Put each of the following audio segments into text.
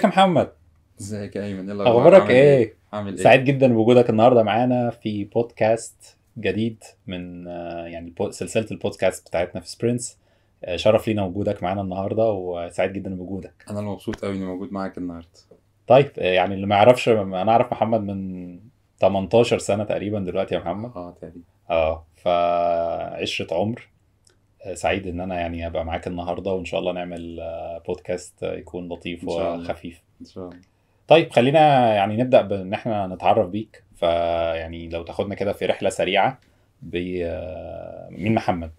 ازيك يا محمد؟ ازيك يا ايمن؟ إيه الأخبار؟ أخبارك عامل إيه؟ عامل إيه؟ سعيد جدا بوجودك النهارده معانا في بودكاست جديد من آه، يعني سلسلة البودكاست بتاعتنا في Sprints آه، شرف لينا وجودك معانا النهارده وسعيد جدا بوجودك. أنا اللي مبسوط قوي إني موجود معاك النهارده. طيب آه، يعني اللي ما يعرفش أنا أعرف محمد من 18 سنة تقريبا دلوقتي يا محمد. آه تقريبا. آه فعشرة عمر. سعيد إن أنا يعني ابقى معاك النهارده وإن شاء الله نعمل آه، بودكاست يكون لطيف. وخفيف. إن شاء الله. طيب خلينا يعني نبدأ بإن إحنا نتعرف بيك. فيعني لو تاخدنا كده في رحلة سريعة ب آه، مين محمد؟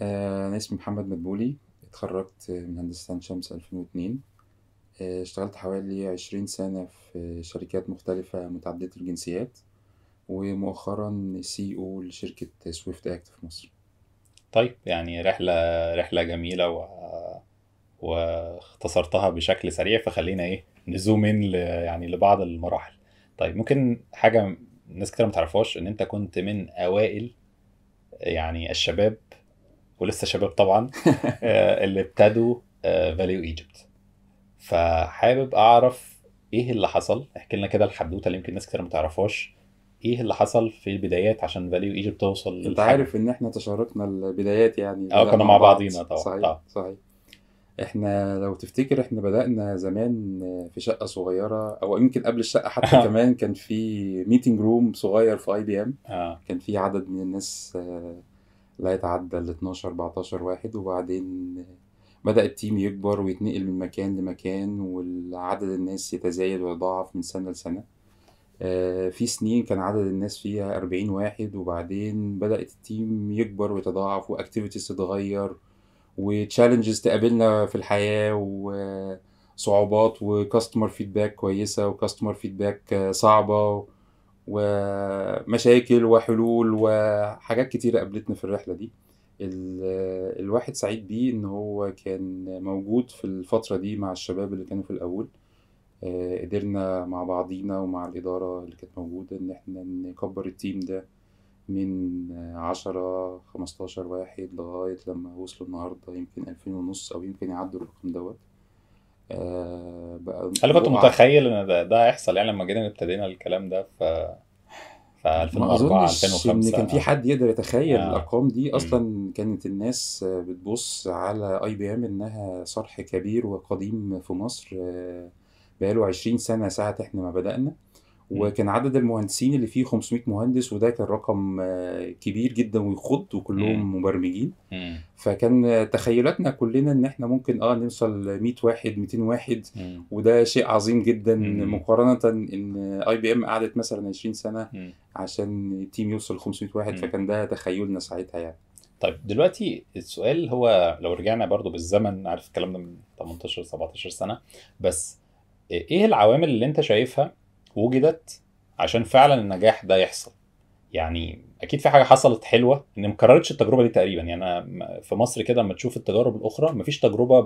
آه أنا اسمي محمد مدبولي. اتخرجت من هندسة عين شمس 2002 آه اشتغلت حوالي 20 سنة في شركات مختلفة متعددة الجنسيات ومؤخرا CEO لشركة SwiftAct في مصر. طيب يعني رحلة رحلة جميلة و... واختصرتها بشكل سريع فخلينا إيه ن zoom in ل... يعني لبعض المراحل. طيب ممكن حاجة ناس كتير ما تعرفهاش إن أنت كنت من أوائل يعني الشباب ولسه شباب طبعا آه، اللي ابتدوا Valeo Egypt فحابب أعرف إيه اللي حصل؟ احكي لنا كده الحدوتة اللي يمكن ناس كتير ما تعرفهاش. إيه اللي حصل في البدايات عشان Valeo Egypt توصل أنت؟ عارف إن إحنا تشاركنا البدايات يعني آه، كنا مع بعضينا طبعا. صحيح آه. صحيح إحنا لو تفتكر إحنا بدأنا زمان في شقة صغيرة أو يمكن قبل الشقة حتى كمان كان في meeting room صغير في IBM كان في عدد من الناس آه، لا يتعدى ال 12 14 واحد وبعدين بدأ ال team يكبر ويتنقل من مكان لمكان والعدد الناس يتزايد ويتضاعف من سنة لسنة آه، في سنين كان عدد الناس فيها 40 واحد وبعدين بدأت ال team يكبر ويتضاعف و activities تتغير و challenges تقابلنا في الحياة وصعوبات و customer feedback كويسة و customer feedback صعبة ومشاكل وحلول وحاجات كتيرة قابلتنا في الرحلة دي. ال- الواحد سعيد بيه إن هو كان موجود في الفترة دي مع الشباب اللي كانوا في الأول. آه، قدرنا مع بعضينا ومع الإدارة اللي كانت موجودة إن إحنا نكبر ال team ده من آه، عشرة خمستاشر واحد لغاية لما وصلوا النهاردة يمكن ألفين ونص أو يمكن يعدوا الرقم دوت. آه، بقى هل كنت متخيل إن ده, ده هيحصل. يعني لما جينا ابتدينا الكلام ده في في ما 2004 أظنش إن 2005 كان في حد يقدر يتخيل آه. الأرقام دي. أصلا كانت الناس آه، بتبص على IBM إنها صرح كبير وقديم في مصر. آه، بقاله 20 سنة ساعة إحنا ما بدأنا وكان عدد المهندسين اللي فيه 500 مهندس وده كان رقم آه، كبير جدا ويخض وكلهم مم. مبرمجين مم. فكان تخيلاتنا كلنا إن إحنا ممكن آه نوصل 100 واحد 200 واحد مم. وده شيء عظيم جدا مم. مقارنة إن IBM قعدت مثلا 20 سنة مم. عشان ال team يوصل 500 واحد مم. فكان ده تخيلنا ساعتها يعني طيب دلوقتي السؤال هو لو رجعنا برضو بالزمن عارف الكلام ده من 18 17 سنة بس إيه العوامل اللي أنت شايفها وجدت عشان فعلا النجاح ده يحصل؟ يعني أكيد في حاجة حصلت حلوة إن مكررتش التجربة دي تقريبا. يعني أنا م- في مصر كده لما تشوف التجارب الأخرى مفيش تجربة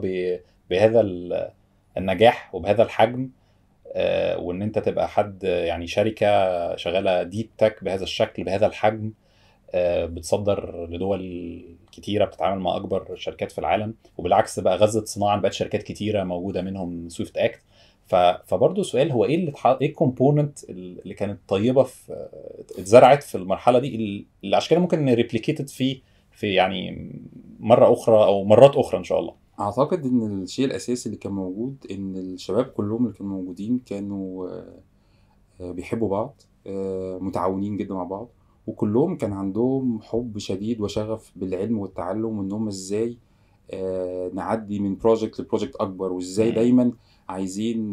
بهذا ال- النجاح وبهذا الحجم آه، وإن أنت تبقى حد يعني شركة شغالة ديب تك بهذا الشكل بهذا الحجم آه، بتصدر لدول كتيرة بتتعامل مع أكبر شركات في العالم. وبالعكس بقى غزت صناعة بقت شركات كتيرة موجودة منهم Swift Act. فبرضه سؤال هو إيه اللي اتح... إيه ال component اللي كانت طيبة في اتزرعت في المرحلة دي اللي عشان كده ممكن replicated في في يعني مرة أخرى أو مرات أخرى إن شاء الله أعتقد إن الشيء الأساسي اللي كان موجود إن الشباب كلهم اللي كانوا موجودين كانوا آه، بيحبوا بعض آه، متعاونين جدا مع بعض وكلهم كان عندهم حب شديد وشغف بالعلم والتعلم وإن هم إزاي آه، نعدي من project ل project أكبر وإزاي. دايما عايزين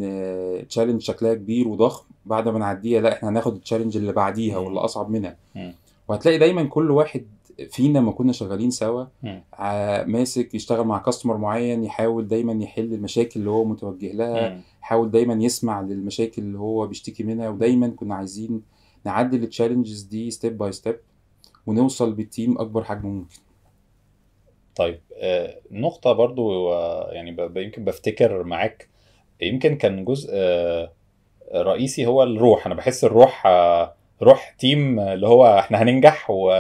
challenge شكلها كبير وضخم بعد ما نعديها لا إحنا هناخد ال challenge اللي بعديها مم. واللي أصعب منها مم. وهتلاقي دايما كل واحد فينا ما كنا شغالين سوا. ع- ماسك يشتغل مع customer معين يحاول دايما يحل المشاكل اللي هو متوجه لها. يحاول دايما يسمع للمشاكل اللي هو بيشتكي منها ودايما كنا عايزين نعدي ال challenges دي step by step ونوصل بال team أكبر حجم ممكن طيب آه، نقطة برضو آه، يعني يمكن بفتكر معاك يمكن كان جزء آه، رئيسي هو الروح. أنا بحس الروح آه، روح team اللي هو إحنا هننجح و...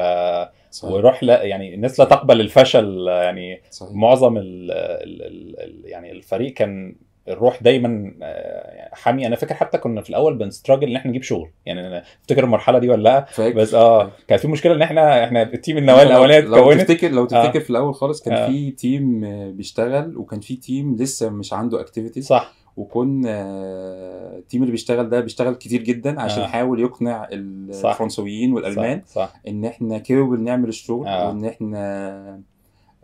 صحيح. وروح لا يعني الناس لا تقبل الفشل آه، يعني صحيح. معظم ال... ال... ال... ال- يعني الفريق كان الروح دايما آه، حامي. أنا فاكر حتى كنا في الأول بن struggle إن إحنا نجيب شغل. يعني أنا أفتكر المرحلة دي ولا لأ؟ فاكر. بس آه. كان في مشكلة إن إحنا إحنا ال team النواه لو- الاولانيه لو اتكونت. تفتكر لو آه. تفتكر في الأول خالص كان آه. في team آه، بيشتغل وكان في team لسه مش عنده activities صح. وكنا آه، ال team اللي بيشتغل ده بيشتغل كتير جدا عشان آه. يحاول يقنع صح. الفرنسويين والألمان صح, صح. إن إحنا capable نعمل الشغل آه. وإن إحنا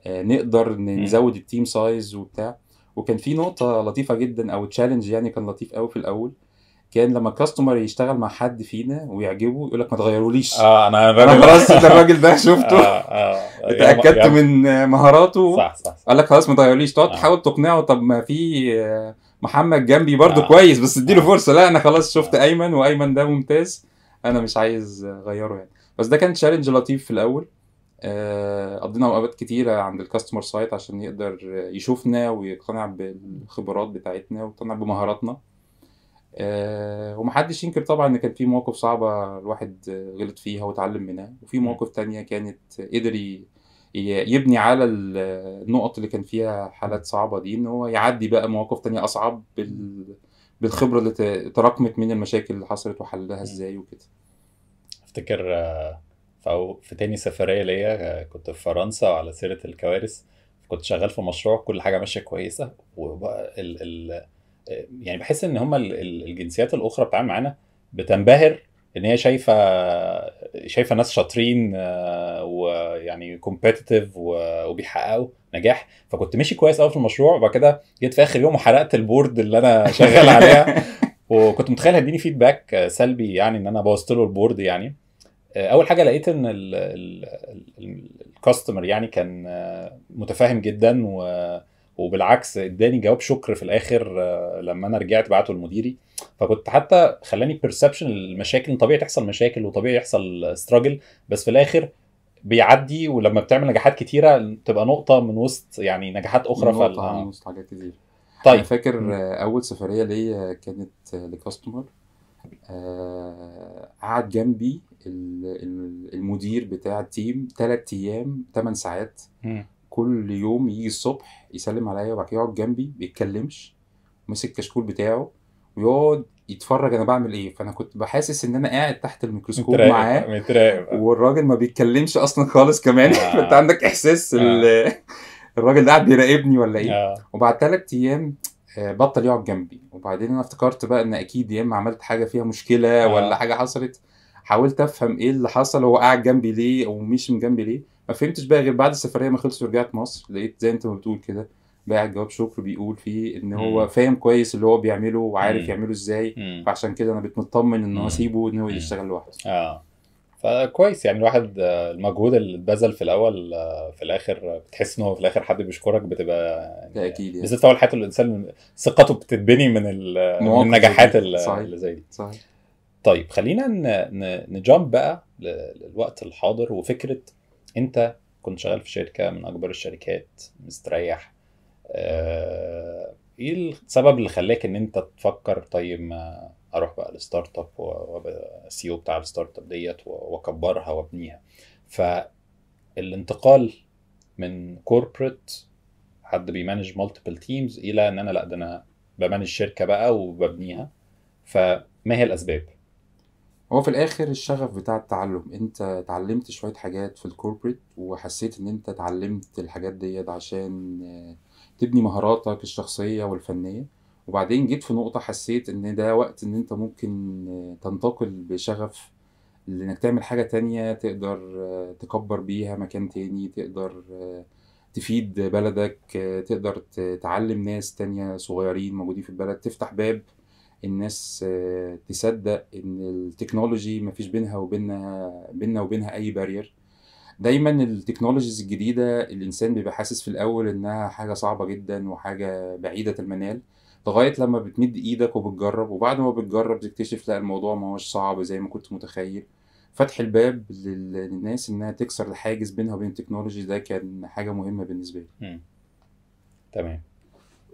آه، نقدر. نزود ال team size وبتاع وكان في نقطة لطيفة جدا أو challenge يعني كان لطيف قوي في الأول كان لما ال customer يشتغل مع حد فينا ويعجبه يقول لك ما تغيروليش آه أنا أنا خلاص ده الراجل ده شفته آه اتأكدت يا- من مهاراته صح صح, صح. قال لك خلاص ما تغيرليش تقعد آه. تحاول تقنعه طب ما في آه، محمد جنبي برضو آه. كويس بس اديله آه. فرصة. لا أنا خلاص شفت آه. أيمن وأيمن ده ممتاز. أنا مش عايز أغيره يعني. بس ده كان challenge لطيف في الأول. آه، قضينا أوقات كتيرة عند ال customer site عشان يقدر يشوفنا ويقتنع بالخبرات بتاعتنا ويقتنع بمهاراتنا. آه، ومحدش ينكر طبعا إن كان في مواقف صعبة الواحد غلط فيها واتعلم منها. وفي مواقف تانية كانت قدر يبني على ال- النقط اللي كان فيها حالات صعبة دي إن هو يعدي بقى مواقف تانية أصعب بال... بالخبرة اللي تراكمت من المشاكل اللي حصلت وحلها إزاي وكده. أفتكر آه، في تاني سفرية ليا آه، كنت في فرنسا وعلى سيرة الكوارث. كنت شغال في مشروع كل حاجة ماشية كويسة وبقى ال ال يعني بحس إن هما ال- ال- الجنسيات الأخرى بتتعامل معانا بتنبهر إن هي شايفة شايفة ناس شاطرين آه، ويعني كومبيتيتيف وبيحققوا نجاح. فكنت ماشي كويس قوي في المشروع وبعد كده جيت في آخر يوم وحرقت ال board اللي أنا شغال عليها. وكنت متخيل هيديني feedback آه، سلبي يعني إن أنا بوظت له ال board يعني. آه، أول حاجة لقيت إن ال customer يعني كان متفاهم جدا و وبالعكس اداني جواب شكر في الآخر آه، لما أنا رجعت بعته لمديري فكنت حتى خلاني perception المشاكل طبيعي تحصل مشاكل وطبيعي يحصل struggle بس في الآخر بيعدي ولما بتعمل نجاحات كتيرة تبقى نقطة من وسط يعني نجاحات أخرى نقطة فال... عن آه. وسط حاجات كتير أنا طيب فاكر مم. آه، أول سفرية ليا كانت ل customer آه، قعد جنبي ال- ال- المدير بتاع ال team تلات أيام تمن ساعات مم. كل يوم يجي الصبح يسلم عليا وبعد كده يقعد جنبي بيتكلمش ماسك الكشكول بتاعه ويقعد يتفرج أنا بعمل إيه. فأنا كنت بحاسس إن أنا قاعد تحت الميكروسكوب معاه متراقب. والراجل ما بيتكلمش أصلا خالص كمان. آه. فأنت عندك إحساس ال- الراجل ده قاعد بيراقبني ولا إيه؟ آه. وبعد ثلاث أيام آه، بطل يقعد جنبي. وبعدين أنا افتكرت بقى إن أكيد يا إما عملت حاجة فيها مشكلة آه. ولا حاجة حصلت حاولت أفهم إيه اللي حصل هو قاعد جنبي ليه أو مش من جنبي ليه؟ ما فهمتش بقى غير بعد السفرية ما خلصت ورجعت مصر لقيت زي انت ما بتقول كده باعت جواب شكر بيقول فيه إن هو. فاهم كويس اللي هو بيعمله وعارف. يعمله إزاي. فعشان كده أنا بقيت مطمن ان. أسيبه ان هو. يشتغل لوحده آه فكويس يعني الواحد المجهود اللي اتبذل في الأول آه، في الآخر بتحس ان هو في الآخر حد بيشكرك بتبقى ده يعني أكيد يعني بالذات في أول حياته الإنسان ثقته بتتبني من من النجاحات. اللي زي دي صحيح طيب خلينا ن jump بقى للوقت الحاضر وفكرة انت كنت شغال في شركة من أكبر الشركات مستريح. آه، إيه السبب اللي خلاك إن أنت تفكر طيب ما أروح بقى ال startup وأبقى CEO بتاع ال startup ديت وأكبرها وأبنيها؟ فالانتقال من corporate حد بي manage multiple teams إلى إن أنا لأ ده أنا ب manage شركة بقى وببنيها. فما هي الأسباب؟ هو في الآخر الشغف بتاع التعلم. أنت اتعلمت شوية حاجات في ال corporate وحسيت إن أنت اتعلمت الحاجات ديت عشان آه، تبني مهاراتك الشخصية والفنية. وبعدين جيت في نقطة حسيت إن ده وقت إن أنت ممكن آه، تنتقل بشغف لإنك تعمل حاجة تانية تقدر آه، تكبر بيها مكان تاني تقدر تفيد بلدك تقدر تعلم ناس تانية صغيرين موجودين في البلد تفتح باب الناس آه، تصدق إن التكنولوجي مفيش بينها وبينها بيننا وبينها أي بارير دايما التكنولوجيز الجديدة الإنسان بيبقى حاسس في الأول إنها حاجة صعبة جدا وحاجة بعيدة المنال لغاية لما بتمد إيدك وبتجرب وبعد ما بتجرب تكتشف لا الموضوع ما هوش صعب زي ما كنت متخيل. فتح الباب لل- للناس إنها تكسر الحاجز بينها وبين ال technology ده كان حاجة مهمة بالنسبة لي. تمام.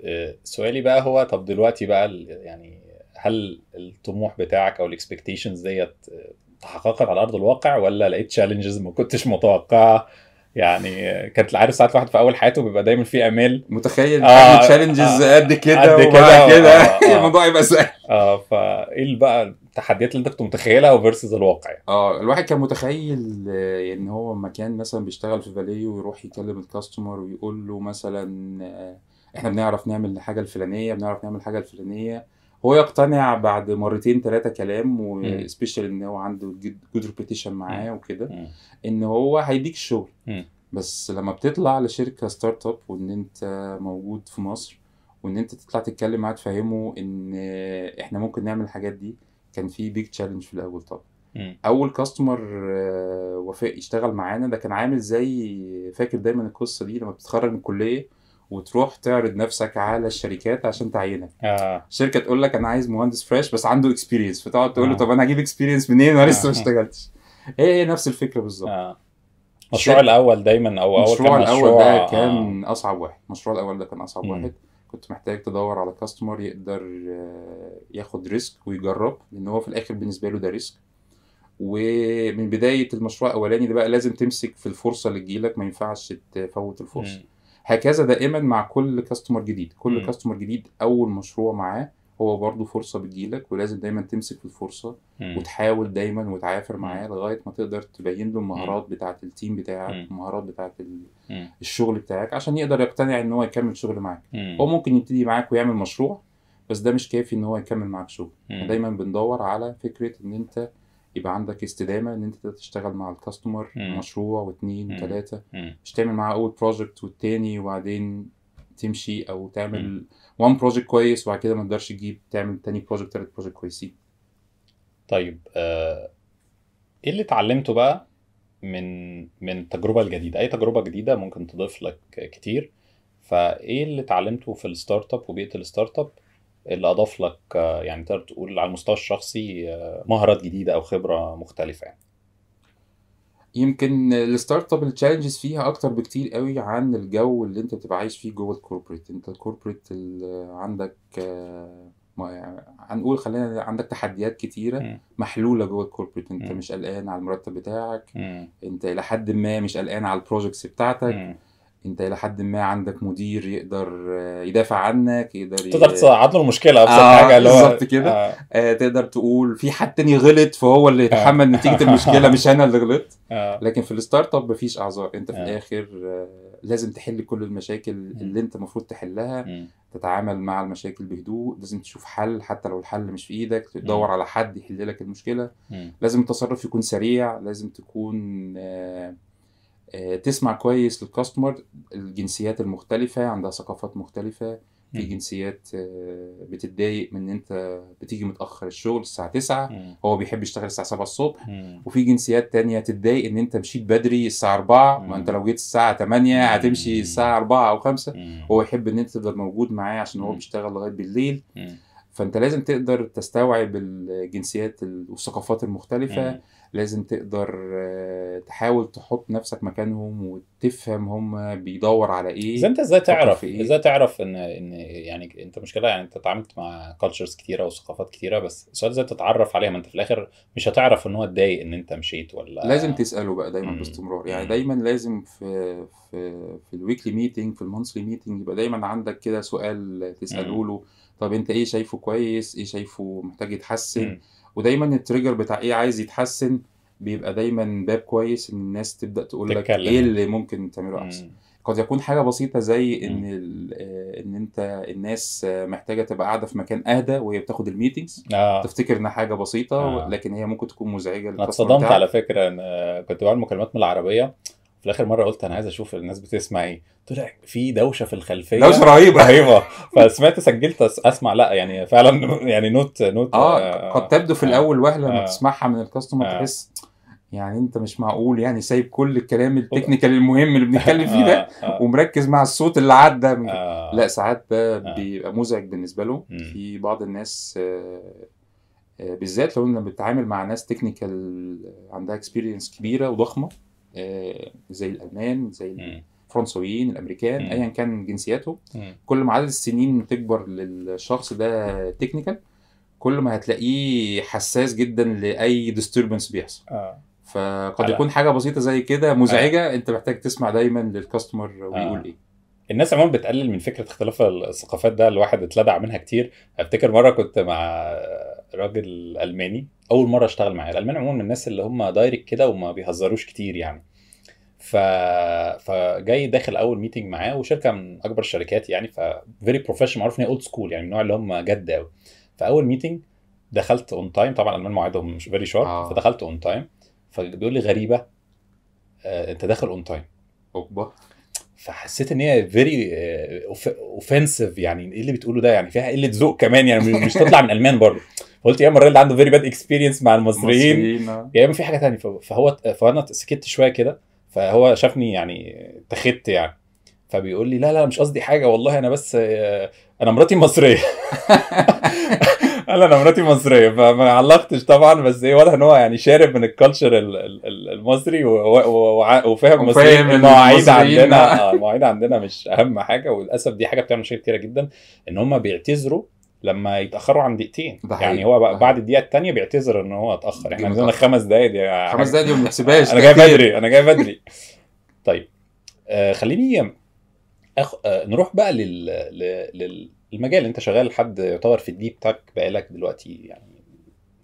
آه، سؤالي بقى هو طب دلوقتي بقى يعني هل الطموح بتاعك أو ال expectations ديت آه، تحققت على أرض الواقع ولا لقيت challenges ما كنتش متوقعها يعني آه، كانت عارف ساعات الواحد في أول حياته بيبقى دايما في أمال. متخيل. آه، challenges آه، قد كده قد كده، كده آه، آه. الموضوع يبقى سهل. آه فإيه اللي بقى التحديات اللي أنت كنت متخيلها و versus الواقع؟ يعني. آه الواحد كان متخيل آه، إن هو مكان مثلا بيشتغل في فاليو ويروح يكلم ال customer ويقول له مثلا آه، إحنا بنعرف نعمل الحاجة الفلانية بنعرف نعمل الحاجة الفلانية. هو يقتنع بعد مرتين ثلاثة كلام و special إن هو عنده good reputation معاه وكده. إن هو هيديك الشغل. بس لما بتطلع لشركة startup وإن أنت موجود في مصر وإن أنت تطلع تتكلم معاه تفهمه إن آه، إحنا ممكن نعمل الحاجات دي كان في big challenge في الأول طبعا. أول customer وافق يشتغل معانا ده كان عامل زي فاكر دايما القصة دي لما بتتخرج من الكلية وتروح تعرض نفسك على الشركات عشان تعينك آه الشركة تقول لك أنا عايز مهندس fresh بس عنده experience فتقعد تقول له آه. طب أنا هجيب experience منين وأنا لسه ما آه. اشتغلتش هي هي نفس الفكرة بالظبط آه المشروع الأول دايما أو أول المشروع كان الأول ده آه. كان أصعب واحد المشروع الأول ده كان أصعب مم. واحد كنت محتاج تدور على customer يقدر آه، ياخد risk ويجرب لأن هو في الآخر بالنسبة له ده risk ومن بداية المشروع الأولاني ده بقى لازم تمسك في الفرصة اللي تجيلك ما ينفعش تفوت الفرصة مم. هكذا دائما مع كل كاستمر جديد كل. كاستمر جديد أول مشروع معاه هو برضه فرصة بتجيلك ولازم دايما تمسك في الفرصة مم. وتحاول دايما وتعافر معاه لغاية ما تقدر تبين له المهارات بتاعة التيم بتاعك. المهارات بتاعة. الشغل بتاعك عشان يقدر يقتنع إن هو يكمل شغل معاك. هو ممكن يبتدي معاك ويعمل مشروع بس ده مش كافي إن هو يكمل معاك شغل. دايما بندور على فكرة إن أنت يبقى عندك استدامة إن أنت تشتغل مع الكاستمر. مشروع واثنين. وثلاثه. مش تعمل معاه أول project والتاني وبعدين تمشي أو تعمل one project كويس وبعد كده ما تقدرش تجيب تعمل تاني project تالت project كويسين طيب آه، إيه اللي اتعلمته بقى من من التجربة الجديدة أي تجربة جديدة ممكن تضيف لك كتير فإيه اللي اتعلمته في ال startup وبيئة ال startup اللي أضاف لك آه، يعني تقدر تقول على المستوى الشخصي آه، مهارات جديدة أو خبرة مختلفة يعني يمكن ال startup ال challenges فيها أكتر بكتير قوي عن الجو اللي أنت بتبقى عايش فيه جوه ال corporate أنت ال corporate ال- عندك آه، ما يعني هنقول خلينا عندك تحديات كتيرة. محلولة جوه ال corporate أنت. مش قلقان على المرتب بتاعك. أنت إلى حد ما مش قلقان على ال projects بتاعتك. انت إلى حد ما عندك مدير يقدر آه، يدافع عنك يقدر تقدر تصعد له المشكلة أبسط آه، حاجة اللي هو بالظبط كده. آه. آه، تقدر تقول في حد تاني غلط فهو اللي يتحمل نتيجة المشكلة مش أنا اللي غلطت آه. لكن في ال startup مفيش أعذار أنت في آه. الآخر آه، لازم تحل كل المشاكل اللي أنت المفروض تحلها مم. تتعامل مع المشاكل بهدوء لازم تشوف حل حتى لو الحل مش في إيدك تدور على حد يحل لك المشكلة مم. لازم التصرف يكون سريع لازم تكون آه، آه، تسمع كويس للكاستمر الجنسيات المختلفة عندها ثقافات مختلفة في. جنسيات آه، بتتضايق من إن أنت بتيجي متأخر الشغل الساعة 9 مم. هو بيحب يشتغل الساعة 7 الصبح. وفي جنسيات تانية تتضايق إن أنت مشيت بدري الساعة 4 مم. ما أنت لو جيت الساعة 8 هتمشي الساعة 4 أو 5 مم. هو يحب إن أنت تفضل موجود معاه عشان هو. بيشتغل لغاية بالليل. فانت لازم تقدر تستوعب الجنسيات والثقافات المختلفة مم. لازم تقدر آه، تحاول تحط نفسك مكانهم وتفهم هم بيدور على إيه إزاي أنت إزاي تعرف إيه؟ إزاي تعرف إن إن يعني أنت مشكلة يعني أنت اتعاملت مع كالتشرز كتيرة وثقافات كتيرة بس السؤال إزاي تتعرف عليها ما أنت في الآخر مش هتعرف إن هو اتضايق إن أنت مشيت ولا لازم تسأله بقى دايما مم. باستمرار يعني. دايما لازم في في في ال weekly meeting في ال monthly meeting يبقى دايما عندك كده سؤال تسأله له طب أنت إيه شايفه كويس إيه شايفه محتاج يتحسن. ودايما ال trigger بتاع إيه عايز يتحسن بيبقى دايما باب كويس إن الناس تبدأ تقول لك. إيه اللي ممكن تعمله أحسن مم. قد يكون حاجة بسيطة زي إن آه، إن أنت الناس آه، محتاجة تبقى قاعدة في مكان أهدى وهي بتاخد ال meetings آه تفتكر إنها حاجة بسيطة آه. لكن هي ممكن تكون مزعجة أنا اتصدمت. على فكرة إن آه، كنت بعمل مكالمات من العربية في الآخر مره قلت أنا عايز أشوف الناس بتسمع إيه طلع في دوشة في الخلفية دوشة رهيبة رهيبة فسمعت سجلت أسمع لا يعني فعلا يعني not not آه قد تبدو في آه. الأول وهلة لما آه. تسمعها من ال customer آه. تحس يعني أنت مش معقول يعني سايب كل الكلام ال technical المهم اللي بنتكلم فيه ده آه، آه، ومركز مع الصوت اللي عدى من آه. لا ساعات ده آه. بيبقى مزعج بالنسبة له. في بعض الناس آه، آه، بالذات لو انت بتتعامل مع ناس technical عندها experience كبيرة وضخمة آه، زي الألمان زي. الفرنسويين الأمريكان. ايا كان جنسياتهم. كل ما عدد السنين تكبر للشخص ده technical كل ما هتلاقيه حساس جدا لأي disturbance بيحصل آه. فقد يكون حاجة بسيطة زي كده مزعجة أنت محتاج تسمع دايما لل customer ويقول آه. إيه الناس عموما بتقلل من فكرة اختلاف الثقافات ده الواحد اتلدع منها كتير أفتكر مرة كنت مع راجل ألماني أول مرة أشتغل معاه. الألمان عموما من الناس اللي هم direct كده وما بيهزروش كتير يعني. ف... فجاي داخل أول meeting معاه وشركة من أكبر الشركات يعني ف very professional معروف إن هي old school يعني من النوع اللي هم جد قوي فاول meeting دخلت on time طبعا الألمان مواعيدهم مش very sharp آه. فدخلت on time فبيقول لي غريبة آه، أنت داخل on time أوبا. فحسيت إن هي very offensive يعني. إيه اللي بتقوله ده يعني؟ فيها قلة ذوق كمان يعني مش تطلع من ألمان برضه. فقلت يا إما الراجل ده عنده very bad experience مع المصريين. مصريين، آه. يا إما في حاجة تانية. ف- فهو فأنا سكت شوية كده فهو شافني يعني اتخذت يعني. فبيقول لي لا لا مش قصدي حاجة والله أنا بس آه، أنا مراتي مصرية. قال أنا مراتي مصرية. فما علقتش طبعا بس إيه واضح إن هو يعني شارب من ال culture ال- ال- ال- المصري وفاهم المصريين المواعيد المصريين. عندنا. المواعيد عندنا مش أهم حاجة وللأسف دي حاجة بتعمل مشاكل كتيرة جدا إن هم بيعتذروا لما يتأخروا عن دقيقتين. يعني هو بقى بعد. الدقيقة الثانية بيعتذر إن هو اتأخر إحنا جه عندنا. خمس دقايق دي خمس دقايق دي ما بنحسبهاش أنا جاي. بدري أنا جاي بدري طيب آه خليني أخ... آه نروح بقى لل... لل... للمجال اللي أنت شغال لحد يعتبر في الديب تاك بقالك دلوقتي يعني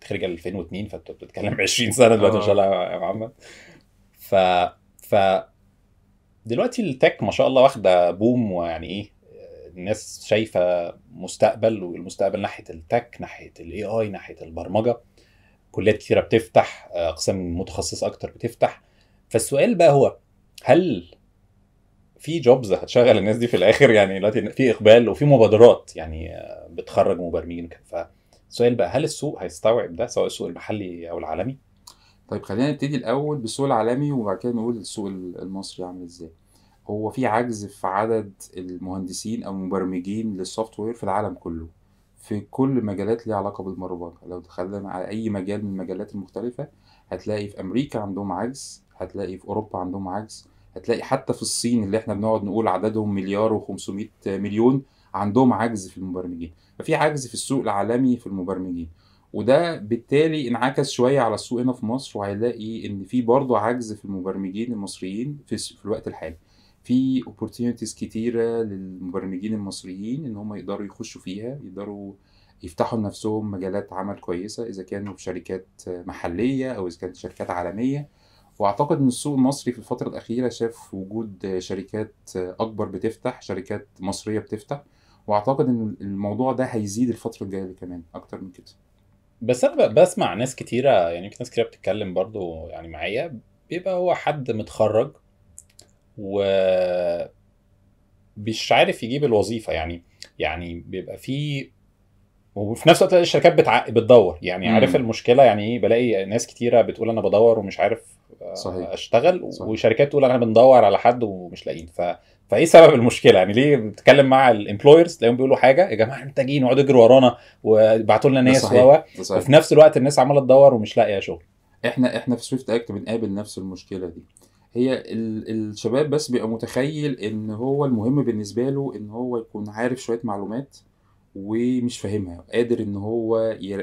خريج 2002 فأنت بتتكلم 20 سنة دلوقتي ما شاء الله يا محمد ف ف دلوقتي التك ما شاء الله واخدة بوم ويعني إيه الناس شايفة مستقبل والمستقبل ناحية التك ناحية الاي اي ناحية البرمجة. كليات كتيرة بتفتح آه، اقسام متخصصه أكتر بتفتح. فالسؤال بقى هو هل في جوبز هتشغل الناس دي في الآخر؟ يعني دلوقتي في إقبال وفي مبادرات يعني آه، بتخرج مبرمجين فالسؤال بقى هل السوق هيستوعب ده؟ سواء السوق المحلي أو العالمي؟ طيب خلينا نبتدي الأول بالسوق العالمي وبعد كده نقول السوق المصري عامل إزاي. هو في عجز في عدد المهندسين أو المبرمجين للسوفت وير في العالم كله. في كل مجالات ليها علاقة بالبرمجه لو دخلنا على أي مجال من المجالات المختلفة هتلاقي في أمريكا عندهم عجز هتلاقي في أوروبا عندهم عجز هتلاقي حتى في الصين اللي إحنا بنقعد نقول عددهم مليار و500 مليون عندهم عجز في المبرمجين. ففي عجز في السوق العالمي في المبرمجين. وده بالتالي انعكس شوية على السوق هنا في مصر وهيلاقي إن في برضه عجز في المبرمجين المصريين في, في الوقت الحالي. في opportunities كتيرة للمبرمجين المصريين إن هم يقدروا يخشوا فيها يقدروا يفتحوا لنفسهم مجالات عمل كويسة إذا كانوا في شركات محلية أو إذا كانت شركات عالمية. وأعتقد إن السوق المصري في الفترة الأخيرة شاف وجود شركات أكبر بتفتح شركات مصرية بتفتح. وأعتقد إن الموضوع ده هيزيد الفترة الجاية كمان أكتر من كده. بس أنا بسمع ناس كتيرة يعني في ناس كتيرة بتتكلم برضو يعني معايا بيبقى هو حد متخرج و مش عارف يجيب الوظيفة يعني يعني بيبقى في وفي نفس الوقت الشركات بتع... بتدور يعني مم. عارف المشكلة يعني إيه بلاقي ناس كتيرة بتقول أنا بدور ومش عارف آه، صحيح. أشتغل صحيح. وشركات تقول أنا بندور على حد ومش لاقيين ف... فإيه سبب المشكلة يعني ليه بتتكلم مع ال employers تلاقيهم بيقولوا حاجة يا جماعة محتاجين ويقعدوا يجروا ورانا ويبعتوا لنا ناس صحيح. و. وفي نفس الوقت الناس عمالة تدور ومش لاقية شغل إحنا إحنا في Swift Act بنقابل نفس المشكلة دي هي ال- الشباب بس بيبقى متخيل إن هو المهم بالنسبة له إن هو يكون عارف شوية معلومات ومش فاهمها قادر إن هو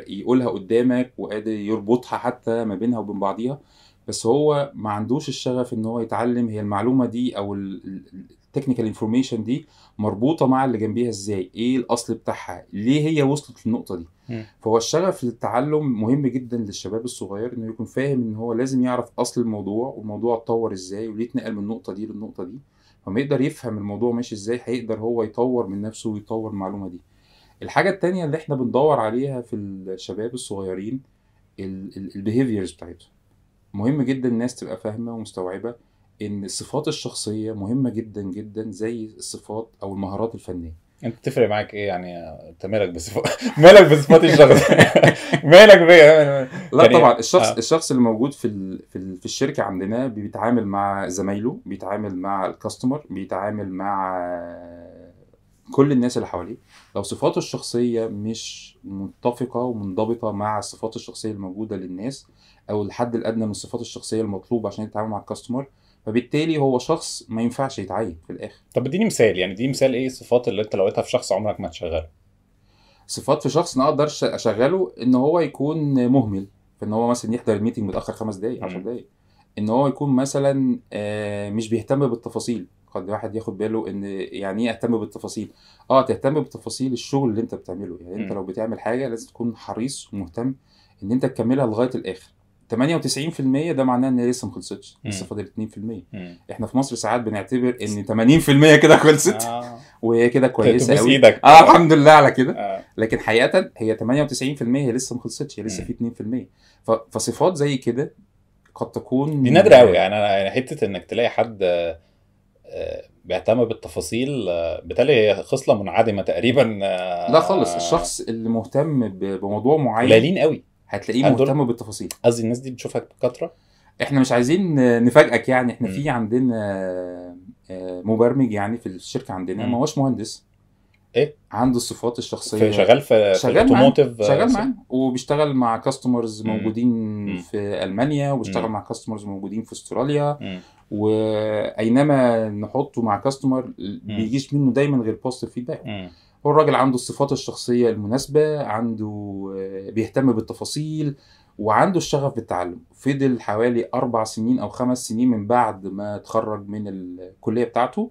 يقولها قدامك وقادر يربطها حتى ما بينها وبين بعضيها بس هو ما عندوش الشغف إن هو يتعلم هي المعلومة دي أو ال technical information دي مربوطة مع اللي جنبيها إزاي إيه الأصل بتاعها ليه هي وصلت للنقطة دي. فهو الشغف للتعلم مهم جدا للشباب الصغير إنه يكون فاهم إن هو لازم يعرف أصل الموضوع والموضوع اتطور إزاي وليه اتنقل من النقطه دي للنقطة دي. فما يقدر يفهم الموضوع ماشي إزاي هيقدر هو يطور من نفسه ويطور المعلومة دي. الحاجة التانية اللي إحنا بندور عليها في الشباب الصغيرين البيهيفيرز بتاعتهم. مهم جدا الناس تبقى فاهمة ومستوعبة إن الصفات الشخصية مهمة جدا جدا زي الصفات أو المهارات الفنية. انت تفرق معاك إيه يعني؟ انت مالك بصفات مالك بصفاتي الشخصيه مالك بيا لا يعني- طبعا الشخص آه. الشخص اللي موجود في ال في, ال في الشركة عندنا بيتعامل مع زمايله بيتعامل مع الكاستمر بيتعامل مع كل الناس اللي حواليه. لو صفاته الشخصية مش متفقة ومنضبطة مع الصفات الشخصية الموجودة للناس أو الحد الأدنى من الصفات الشخصية المطلوبة عشان يتعامل مع الكاستمر فبالتالي هو شخص ما ينفعش يتعين في الآخر. طب اديني مثال يعني دي مثال إيه الصفات اللي انت لو لقيتها في شخص عمرك ما تشغله صفات في شخص أنا أقدر أش- اشغله ان هو يكون مهمل فان هو مثلا يحضر الميتنج متأخر خمس دقائق 10 مم. دقائق ان هو يكون مثلا آه، مش بيهتم بالتفاصيل. قد واحد ياخد باله ان يعني إيه اهتم بالتفاصيل؟ آه تهتم بتفاصيل الشغل اللي انت بتعمله. يعني انت. لو بتعمل حاجة لازم تكون حريص ومهتم إن انت تكملها لغاية الآخر. 98% ده معناه إن هي لسه ما خلصتش لسه. فاضل 2% مم. إحنا في مصر ساعات بنعتبر إن 80% كده خلصت آه. وهي كده كويسة تبوس قوي إيدك آه الحمد لله على كده آه. لكن حقيقة هي 98% هي لسه ما خلصتش هي لسه مم. في 2% ف- فصفات زي كده قد تكون دي نادرة قوي يعني يعني حتة إنك تلاقي حد آه، بيهتم بالتفاصيل آه، بالتالي هي خصلة منعدمة تقريبا آه، لا خالص الشخص اللي مهتم بموضوع معين قليلين قوي هتلاقيه مهتم بالتفاصيل قصدي الناس دي بتشوفها بكثره إحنا مش عايزين نفاجئك يعني إحنا. في عندنا آه، مبرمج يعني في الشركة عندنا. ما هوش مهندس إيه عنده الصفات الشخصية في شغال في في شغال الاوتوموتيف شغال معانا وبيشتغل مع كاستمرز. موجودين مم. في ألمانيا وبيشتغل. مع customers موجودين في أستراليا مم. وأينما نحطه مع customer ما بيجيش منه دايما غير positive feedback هو الراجل عنده الصفات الشخصية المناسبة عنده آه، بيهتم بالتفاصيل وعنده الشغف بالتعلم. فضل حوالي أربع سنين أو خمس سنين من بعد ما اتخرج من الكلية بتاعته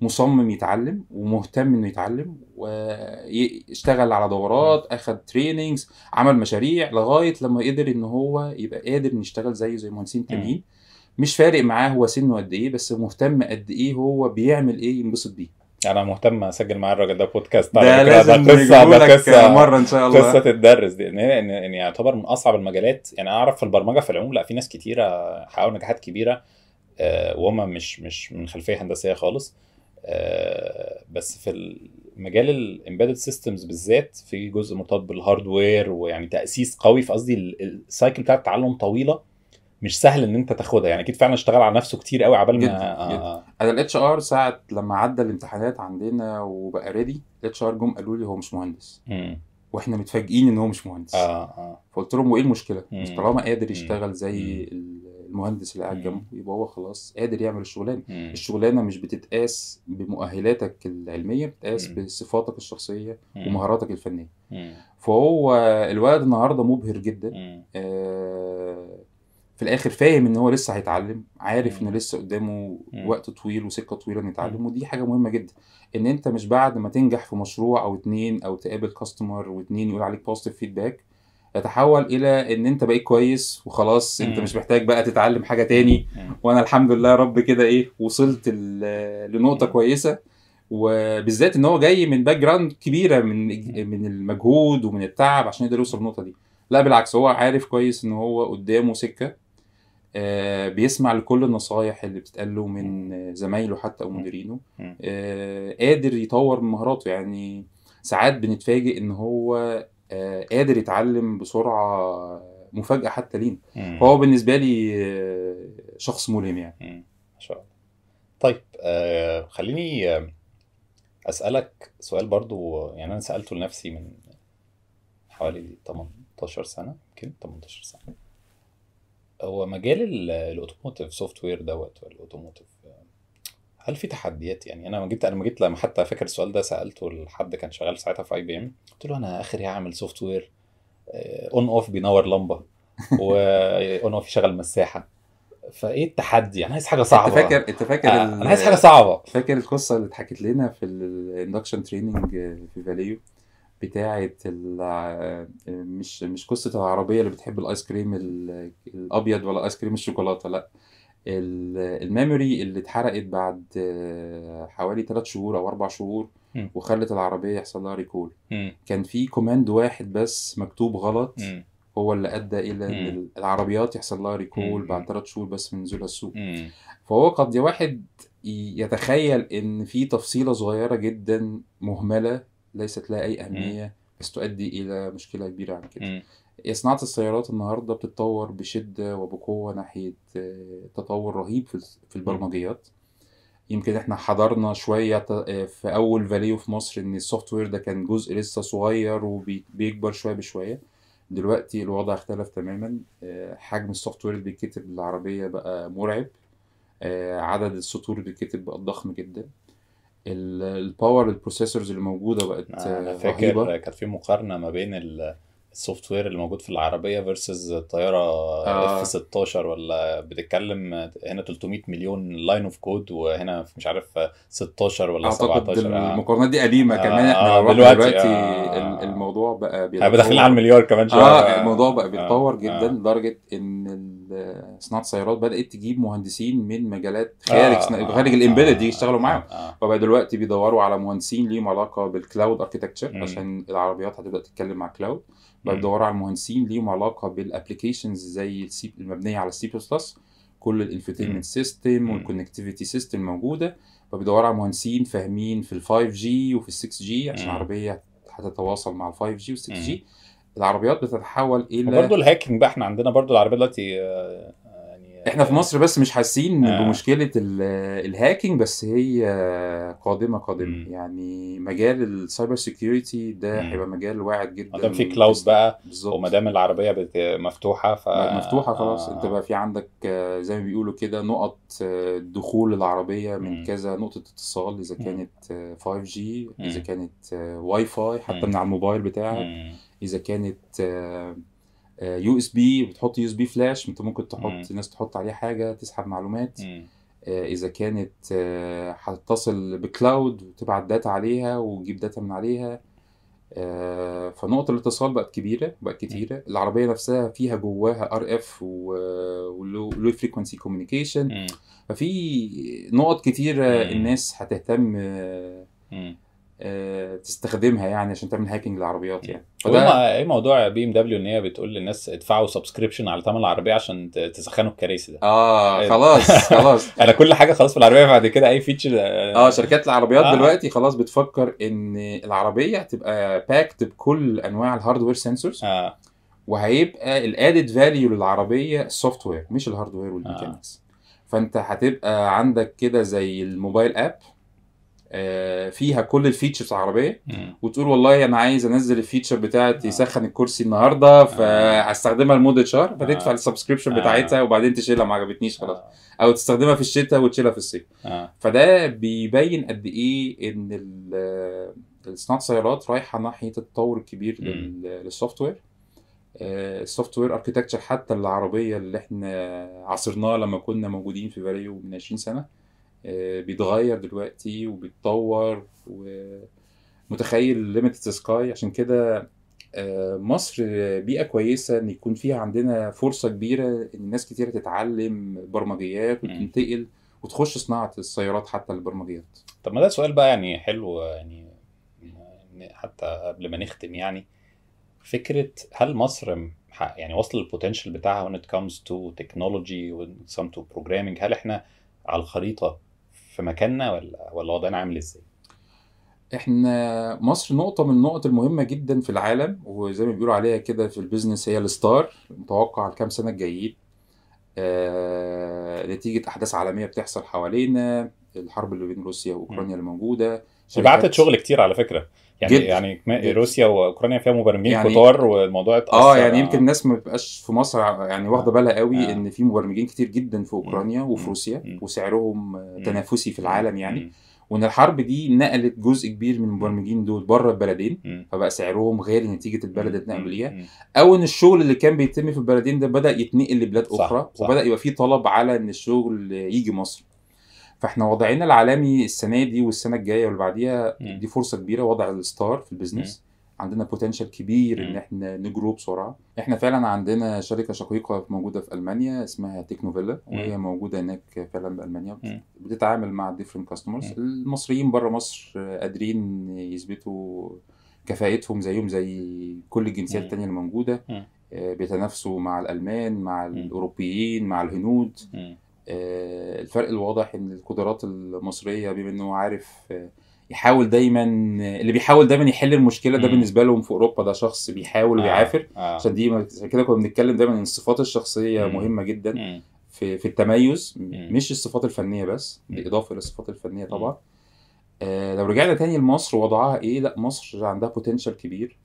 مصمم يتعلم ومهتم إنه يتعلم واشتغل على دورات أخد trainings عمل مشاريع لغاية لما قدر إن هو يبقى قادر إنه يشتغل زيه زي المهندسين التانيين مش فارق معاه هو سنه قد إيه بس مهتم قد إيه هو بيعمل إيه ينبسط بيه. أنا مهتم أسجل معاه الراجل ده بودكاست. ده على. لازم ده قصة ده قصة مرة إن شاء الله. قصة تدرس دي. ان ان إن يعتبر من أصعب المجالات. يعني أعرف في البرمجة في العموم لا في ناس كتيرة حققوا نجاحات كبيرة آه، وهم مش مش من خلفية هندسية خالص. آه، بس في المجال ال embedded systems بالذات في جزء مرتبط بال hardware ويعني تأسيس قوي. في قصدي ال- ال cycle بتاعت التعلم طويلة. مش سهل إن أنت تاخدها يعني أكيد فعلا اشتغل على نفسه كتير قوي عبال ما جداً، آه،. آه. أنا ال HR ساعة لما عدى الامتحانات عندنا وبقى ready ال HR جم قالوا لي هو مش مهندس مم. وإحنا متفاجئين إن هو مش مهندس آه آه فقلت لهم وإيه المشكلة. مش طالما قادر. يشتغل زي. المهندس اللي قاعد. جنبه يبقى هو خلاص قادر يعمل الشغلانة. الشغلانة مش بتتقاس بمؤهلاتك العلمية بتتقاس مم. بصفاتك الشخصية مم. ومهاراتك الفنية مم. فهو الولد النهارده مبهر جدا. آه، في الآخر فاهم إن هو لسه هيتعلم عارف مم. ان لسه قدامه. وقت طويل وسكة طويلة إنه يتعلم. ودي حاجة مهمة جدا إن أنت مش بعد ما تنجح في مشروع أو اتنين أو تقابل customer واتنين يقول عليك positive feedback يتحول إلى إن أنت بقيت كويس وخلاص أنت. مش محتاج بقى تتعلم حاجة تاني. وأنا الحمد لله يا رب كده إيه وصلت لنقطة. كويسة وبالذات إن هو جاي من background كبيرة من من المجهود ومن التعب عشان يقدر يوصل للنقطة دي لا بالعكس هو عارف كويس إن هو قدامه سكة بيسمع لكل النصايح اللي بتتقال له من آه، زمايله حتى أو. مديرينه. آه، قادر يطور من مهاراته يعني ساعات بنتفاجئ إن هو آه، قادر يتعلم بسرعة مفاجأة حتى لينا. فهو بالنسبة لي آه، شخص ملهم يعني. ما شاء الله طيب آه خليني آه، أسألك سؤال برضو يعني أنا سألته لنفسي من حوالي 18 سنة يمكن 18 سنة هو مجال ال- ال automotive software دوت وال automotive هل في تحديات؟ يعني أنا لما جيت أنا لما جيت لما حتى فاكر السؤال ده سألته لحد كان شغال ساعتها في IBM قلت له أنا آخري هعمل software on off بينور لمبة و on off يشغل مساحة. فإيه التحدي؟ أنا عايز حاجة صعبة. انت فاكر أنت فاكر آه، أنا عايز حاجة صعبة. فاكر القصة اللي اتحكت لنا في ال induction training في Valeo بتاعة ال- مش مش قصة العربية اللي بتحب ال ice cream ال- الأبيض ولا ice cream الشوكولاتة لأ ال- ال memory اللي اتحرقت بعد حوالي 3 شهور أو 4 شهور. وخلت العربية يحصل لها recall. كان في command واحد بس مكتوب غلط. هو اللي أدى إلى إن. العربيات يحصل لها recall. بعد 3 شهور بس من نزولها السوق. فهو قد واحد يتخيل إن في تفصيلة صغيرة جدا مهملة ليست لها أي أهمية بس تؤدي إلى مشكلة كبيرة عن كده. هي صناعة السيارات النهاردة بتتطور بشدة وبقوة ناحية آه، تطور رهيب في البرمجيات. يمكن إحنا حضرنا شوية آه، في أول Valeo في مصر إن ال software ده كان جزء لسه صغير وبيكبر شوية بشوية. دلوقتي الوضع اختلف تماما. آه، حجم ال software اللي بيتكتب للعربية بقى مرعب. عدد السطور اللي بيتكتب بقى ضخم جدا. ال power ال processors اللي موجودة بقت أنا آه، رهيبة فاكر كانت في مقارنة ما بين ال ال software اللي موجود في العربية versus الطيارة آه. F 16 ولا بتتكلم هنا 300 مليون line of code وهنا مش عارف 16 ولا أعتقد 17 آه. المقارنات دي قديمة آه، كمان إحنا آه، دلوقتي، دلوقتي آه. ال- الموضوع بقى هيبقى داخلين على بيتطور المليار كمان شوية آه الموضوع بقى بيتطور آه، جدا آه. لدرجة إن صناعة السيارات بدأت تجيب مهندسين من مجالات خارج آه، آه، خارج آه، ال embedded دي آه، يشتغلوا معاهم. فبقى دلوقتي بيدوروا على مهندسين ليهم علاقة بال cloud architecture. عشان العربيات هتبدأ تتكلم مع cloud بقى. بيدوروا على مهندسين ليهم علاقة بال applications زي ال C المبنية على ال C plus plus كل. ال infotainment system. وال connectivity system موجودة فبيدوروا على مهندسين فاهمين في ال 5 G وفي ال 6 G عشان. العربية هتتواصل مع ال 5 G وال 6 مم. G العربيات بتتحول إلى وبرضه ال hacking بقى إحنا عندنا برضه العربيه دلوقتي آه، يعني إحنا في مصر بس مش حاسين آه. بمشكلة ال- ال hacking بس هي قادمة قادمة مم. يعني مجال ال cyber security ده. هيبقى مجال واعد جدا ما دام في cloud بقى بالظبط وما دام العربية بت- مفتوحة ف مفتوحة خلاص آه. أنت بقى في عندك آه، زي ما بيقولوا كده نقط آه، دخول العربية من مم. كذا نقطة اتصال إذا. كانت آه، 5G إذا. كانت واي فاي حتى مم. من على الموبايل بتاعك مم. إذا كانت USB بتحط USB flash أنت ممكن مم. تحط ناس تحط عليه حاجة تسحب معلومات مم. آه، إذا كانت آه، هتتصل ب cloud وتبعت data عليها وتجيب data من عليها آه، فنقط الاتصال بقت كبيرة بقت كتيرة العربية نفسها فيها جواها RF و low frequency communication مم. ففي نقط كتيرة مم. الناس هتهتم مم. تستخدمها يعني عشان تعمل hacking للعربيات يعني. فده إيه موضوع BMW إن هي بتقول للناس ادفعوا subscription على ثمن العربية عشان تسخنوا الكراسي ده. آه خلاص خلاص. أنا كل حاجة خلاص في العربية بعد كده أي feature آه. شركات العربيات آه. دلوقتي خلاص بتفكر إن العربية هتبقى packed بكل أنواع ال hardware sensors آه. وهيبقى ال added value للعربية ال software مش ال hardware وال mechanics فأنت هتبقى عندك كده زي الموبايل app آه، فيها كل ال features العربيه مم. وتقول والله أنا عايز أنزل ال feature بتاعت آه. يسخن الكرسي النهارده فهستخدمها لمدة شهر فتدفع آه. ال subscription آه. بتاعتها وبعدين تشيلها ما عجبتنيش خلاص آه. أو تستخدمها في الشتاء وتشيلها في الصيف آه. فده بيبين قد إيه إن ال- صناعه السيارات رايحة ناحية التطور الكبير لل software آه، ال software architecture حتى العربية اللي إحنا عاصرناها لما كنا موجودين في Valeo من 20 سنة آه، بيتغير دلوقتي وبيتطور ومتخيل limit the sky عشان كده آه، مصر بيئة كويسة إن يكون فيها عندنا فرصة كبيرة إن الناس كتير تتعلم برمجيات. وتنتقل وتخش صناعة السيارات حتى البرمجيات طب ما ده سؤال بقى يعني حلو يعني حتى قبل ما نختم يعني فكرة هل مصر يعني وصل ال potential بتاعها when it comes to technology when it comes to programming هل إحنا على الخريطة في مكاننا ولا ولا وضعنا عامل إزاي؟ إحنا مصر نقطة من النقط المهمة جدا في العالم وزي ما بيقولوا عليها كده في ال business هي ال star متوقع الكام سنة الجايين آه، نتيجة أحداث عالمية بتحصل حوالينا الحرب اللي بين روسيا وأوكرانيا اللي موجودة بعتت شغل كتير على فكرة يعني جدا. يعني جدا. روسيا وأوكرانيا فيها مبرمجين يعني- كتار والموضوع اتأثر آه يعني يمكن الناس ما بتبقاش في مصر يعني واخدة بالها قوي آه. إن في مبرمجين كتير جدا في أوكرانيا مم. وفي روسيا مم. وسعرهم آه، تنافسي في العالم يعني مم. وإن الحرب دي نقلت جزء كبير من المبرمجين دول بره البلدين مم. فبقى سعرهم غالي نتيجة البلد اللي مم. اتنقلوا ليها مم. أو إن الشغل اللي كان بيتم في البلدين ده بدأ يتنقل لبلاد صح، أخرى صح. وبدأ يبقى في طلب على إن الشغل يجي مصر فاحنا وضعنا العالمي السنة دي والسنة الجاية واللي بعديها. دي فرصة كبيرة وضع ال star في ال business عندنا potential كبير إن. إحنا ن grow بسرعة إحنا فعلا عندنا شركة شقيقة موجودة في ألمانيا اسمها تكنوفيلا وهي موجودة هناك فعلا بالمانيا. بتتعامل مع different customers. المصريين بره مصر قادرين يثبتوا كفاءتهم زيهم زي كل الجنسيات مم. التانية اللي موجودة. آه، بيتنافسوا مع الألمان مع. الأوروبيين مع الهنود الفرق الواضح إن القدرات المصرية بما إنه عارف آه، يحاول دايما اللي بيحاول دايما يحل المشكلة ده. بالنسبة لهم في أوروبا ده شخص بيحاول آه. ويعافر آه. عشان دي عشان كده كنا بنتكلم دايما إن الصفات الشخصية مم. مهمة جدا مم. في في التميز مم. مش الصفات الفنية بس. بالإضافة إلى الصفات الفنيه طبعا آه لو رجعنا تاني لمصر وضعها إيه لا مصر عندها بوتنشال كبير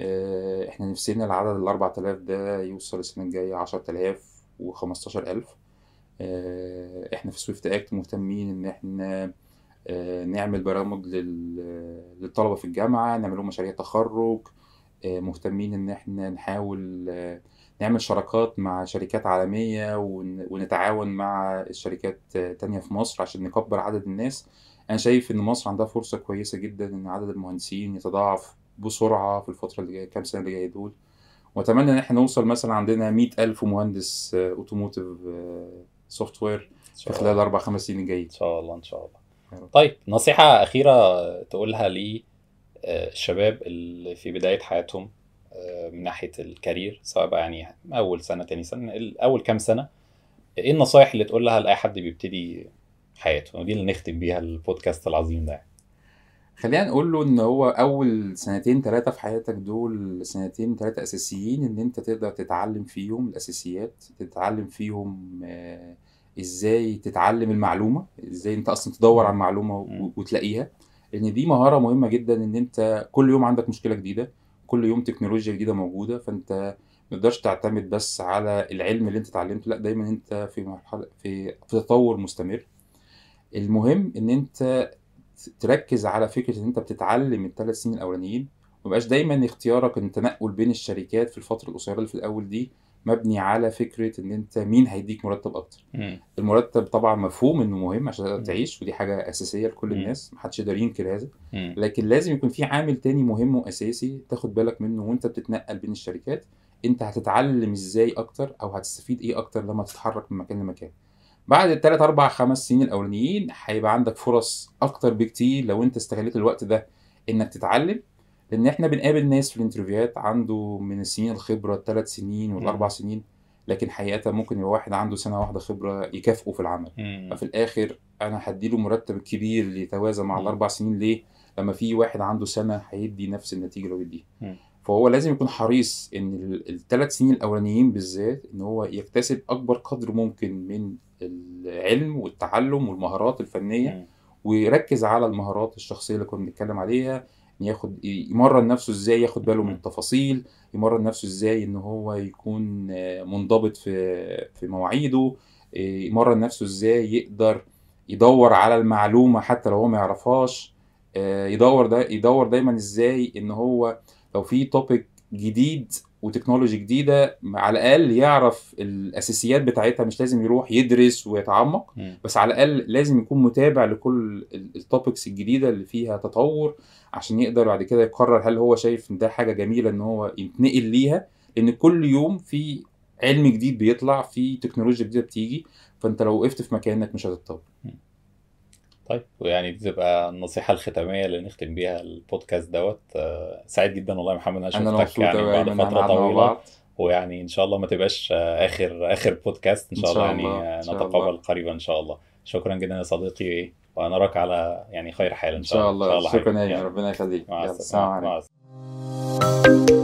آه إحنا نفسنا العدد ال 4000 ده يوصل السنة الجاية 10000 و15000 آه إحنا في سويفت اكت مهتمين إن إحنا آه نعمل برامج لل- للطلبة في الجامعة نعمل لهم مشاريع تخرج آه، مهتمين إن إحنا نحاول آه، نعمل شراكات مع شركات عالمية ون- ونتعاون مع الشركات آه، تانية في مصر عشان نكبر عدد الناس. أنا شايف إن مصر عندها فرصة كويسة جدا إن عدد المهندسين يتضاعف بسرعة في الفترة اللي جاية كام سنة اللي جاية دول. وأتمنى إن إحنا نوصل مثلا عندنا مئة ألف مهندس automotive software في خلال أربع خمس سنين الجايين إن شاء الله إن شاء الله. طيب نصيحة أخيرة تقولها للشباب اللي في بداية حياتهم آه، من ناحية ال career سواء بقى يعني أول سنة تاني سنة أول كام سنة إيه النصايح اللي تقولها لأي حد بيبتدي حياته؟ ودي اللي نختم بيها البودكاست العظيم ده. خلينا نقول له إن هو أول سنتين ثلاثة في حياتك دول سنتين ثلاثة أساسيين إن أنت تقدر تتعلم فيهم الأساسيات تتعلم فيهم آه، إزاي تتعلم المعلومة إزاي أنت أصلا تدور على مم. وتلاقيها لأن دي مهارة مهمة جدا إن أنت كل يوم عندك مشكلة جديدة كل يوم تكنولوجيا جديدة موجودة فأنت ما تقدرش تعتمد بس على العلم اللي أنت اتعلمته لأ دايما أنت في مرحلة في في تطور مستمر المهم إن أنت تركز على فكرة إن أنت بتتعلم الثلاث سنين الأولانيين ومبقاش دايما اختيارك التنقل بين الشركات في الفترة القصيرة اللي في الأول دي مبني على فكرة إن أنت مين هيديك مرتب أكتر مم. المرتب طبعا مفهوم إنه مهم عشان تقدر. تعيش ودي حاجة أساسية لكل. الناس محدش يقدر ينكر هذا. لكن لازم يكون في عامل تاني مهم وأساسي تاخد بالك منه وأنت بتتنقل بين الشركات أنت هتتعلم إزاي أكتر أو هتستفيد إيه أكتر لما تتحرك من مكان لمكان بعد الثلاث أربع خمس سنين الأولانيين هيبقى عندك فرص أكتر بكتير لو أنت استغليت الوقت ده إنك تتعلم لأن إحنا بنقابل ناس في الانترفيوهات عنده من السنين الخبرة الثلاث سنين والأربع. سنين لكن حقيقة ممكن يبقى واحد عنده سنة واحدة خبرة يكافئه في العمل. ففي الآخر أنا هديله مرتب كبير يتوازى مع مم. الأربع سنين ليه؟ لما في واحد عنده سنة هيدي نفس النتيجة اللي بيديها. فهو لازم يكون حريص إن الثلاث سنين الأولانيين بالذات إن هو يكتسب أكبر قدر ممكن من العلم والتعلم والمهارات الفنية مم. ويركز على المهارات الشخصية اللي كنا بنتكلم عليها ياخد يمرن نفسه إزاي ياخد باله من. التفاصيل يمرن نفسه إزاي إن هو يكون آه، منضبط في في مواعيده آه، يمرن نفسه إزاي يقدر يدور على المعلومة حتى لو هو ما يعرفهاش آه، يدور ده يدور دايما إزاي إن هو لو في topic جديد و technology جديدة على الأقل يعرف الأساسيات بتاعتها مش لازم يروح يدرس ويتعمق مم. بس على الأقل لازم يكون متابع لكل ال topics الجديدة اللي فيها تطور عشان يقدر بعد كده يقرر هل هو شايف إن ده حاجة جميلة إن هو يتنقل ليها لأن كل يوم في علم جديد بيطلع في تكنولوجيا جديدة بتيجي فأنت لو وقفت في مكانك مش هتتطور طيب ويعني دي تبقى النصيحة الختامية اللي نختم بيها البودكاست دوت. آه، سعيد جدا والله يا محمد أنا شفتك مبسوط يعني بعد فترة قعدنا مع طويلة. بعض. ويعني إن شاء الله ما تبقاش آه، آخر آخر بودكاست. إن إن شاء الله شاء يعني الله آه، إن شاء نتقابل الله. قريبا إن شاء الله. شكرا جدا يا صديقي ونراك على يعني خير حال إن شاء الله. إن شاء الله الله شكرا حبيبي. يا ربنا يخليك. مع يلا السلامة. السلام مع عليكم. مع السلامة.